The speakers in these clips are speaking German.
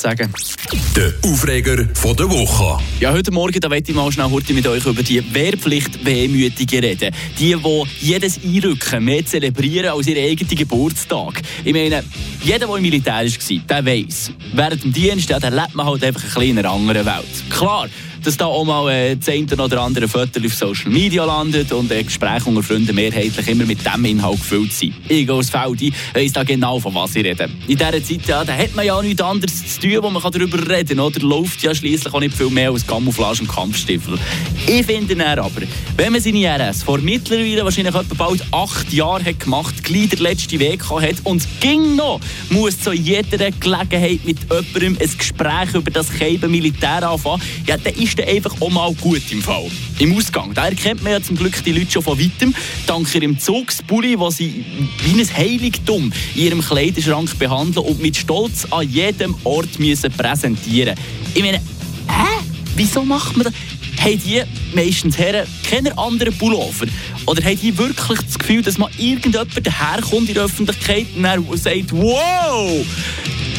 sagen. Der Aufreger von der Woche. Ja, heute Morgen da möchte ich mal schnell heute mit euch über die Wehrpflicht-Wehmütigen reden. Die, die jedes Einrücken mehr zelebrieren als ihren eigenen Geburtstag. Ich meine, jeder, der im Militär war, der weiss, während dem Dienst ja, lebt man halt einfach ein bisschen in einer anderen Welt. Klar, dass da auch mal äh, das eine oder andere Foto auf Social Media landet und äh, Gespräche unter Freunden mehrheitlich immer mit dem Inhalt gefüllt sind. Ich als Feldi weiss da genau, von was ich rede. In dieser Zeit ja, da hat man ja nichts anderes zu tun, wo man darüber reden kann. Oder läuft ja schließlich auch nicht viel mehr als Camouflage und Kampfstiefel. Ich finde dann aber, wenn man seine RS vor mittlerweile wahrscheinlich etwa bald acht Jahren hat gemacht, gleich der letzte Weg hat und ging noch, muss zu jeder Gelegenheit mit jemandem ein Gespräch über das Keiben Militär anfangen, ja, dann ist der einfach auch mal gut im Fall. Im Ausgang, da erkennt man ja zum Glück die Leute schon von weitem, dank ihrem Zugspulli, wo sie wie ein Heiligtum in ihrem Kleiderschrank behandeln und mit Stolz an jedem Ort müssen präsentieren Ich meine, hä? Wieso macht man das? Haben die meistens Herren keine anderen Pullover? Oder haben die wirklich das Gefühl, dass man irgendjemand daherkommt in der Öffentlichkeit und dann sagt, wow,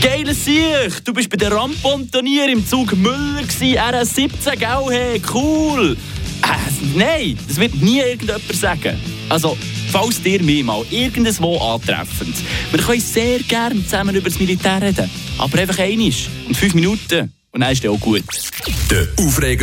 Geile Sicht! Du bist bei der Rampontonier im Zug Müller gsi, RS17, gell? Hey, cool! Äh, nein, das wird nie irgendjemand sagen. Also, falls dir mich mal irgendwo antreffend. Wir können sehr gerne zusammen über das Militär reden. Aber einfach einisch und fünf Minuten. Und dann ist es auch gut. Der Aufreger